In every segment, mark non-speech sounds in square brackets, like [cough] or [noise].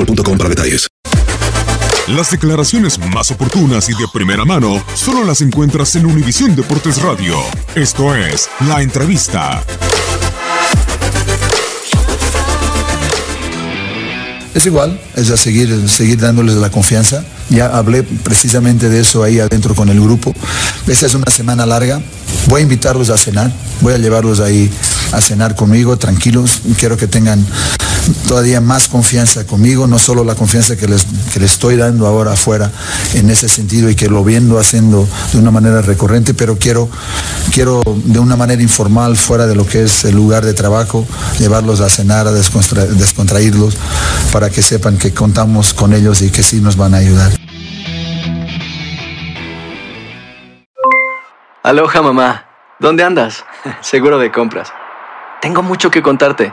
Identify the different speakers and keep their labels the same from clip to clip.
Speaker 1: boostmobile.com para detalles.
Speaker 2: Las declaraciones más oportunas y de primera mano solo las encuentras en Univisión Deportes Radio. Esto es La Entrevista.
Speaker 3: Es igual, es a seguir, seguir dándoles la confianza. Ya hablé precisamente de eso ahí adentro con el grupo. Esta es una semana larga. Voy a invitarlos a cenar. Voy a llevarlos ahí a cenar conmigo, tranquilos. Quiero que tengan todavía más confianza conmigo, no solo la confianza que les, que estoy dando ahora afuera en ese sentido y que lo viendo haciendo de una manera recurrente, pero quiero, quiero de una manera informal, fuera de lo que es el lugar de trabajo, llevarlos a cenar, a descontra- descontraírlos, para que sepan que contamos con ellos y que sí nos van a ayudar.
Speaker 4: Aloha mamá, ¿dónde andas? [laughs] Seguro de compras. Tengo mucho que contarte.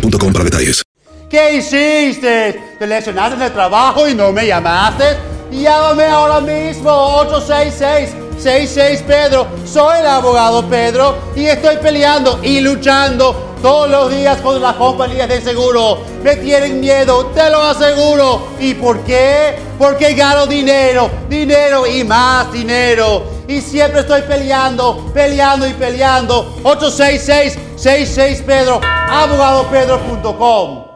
Speaker 1: boostmobile.com para detalles.
Speaker 5: ¿Qué hiciste? Te lesionaste en el trabajo y no me llamaste. Llámame ahora mismo 866-66 Pedro. Soy el abogado Pedro y estoy peleando y luchando todos los días con las compañías de seguro. Me tienen miedo, te lo aseguro. ¿Y por qué? Porque gano dinero, dinero y más dinero. Y siempre estoy peleando, peleando y peleando. 866-66 Pedro, abogadopedro.com.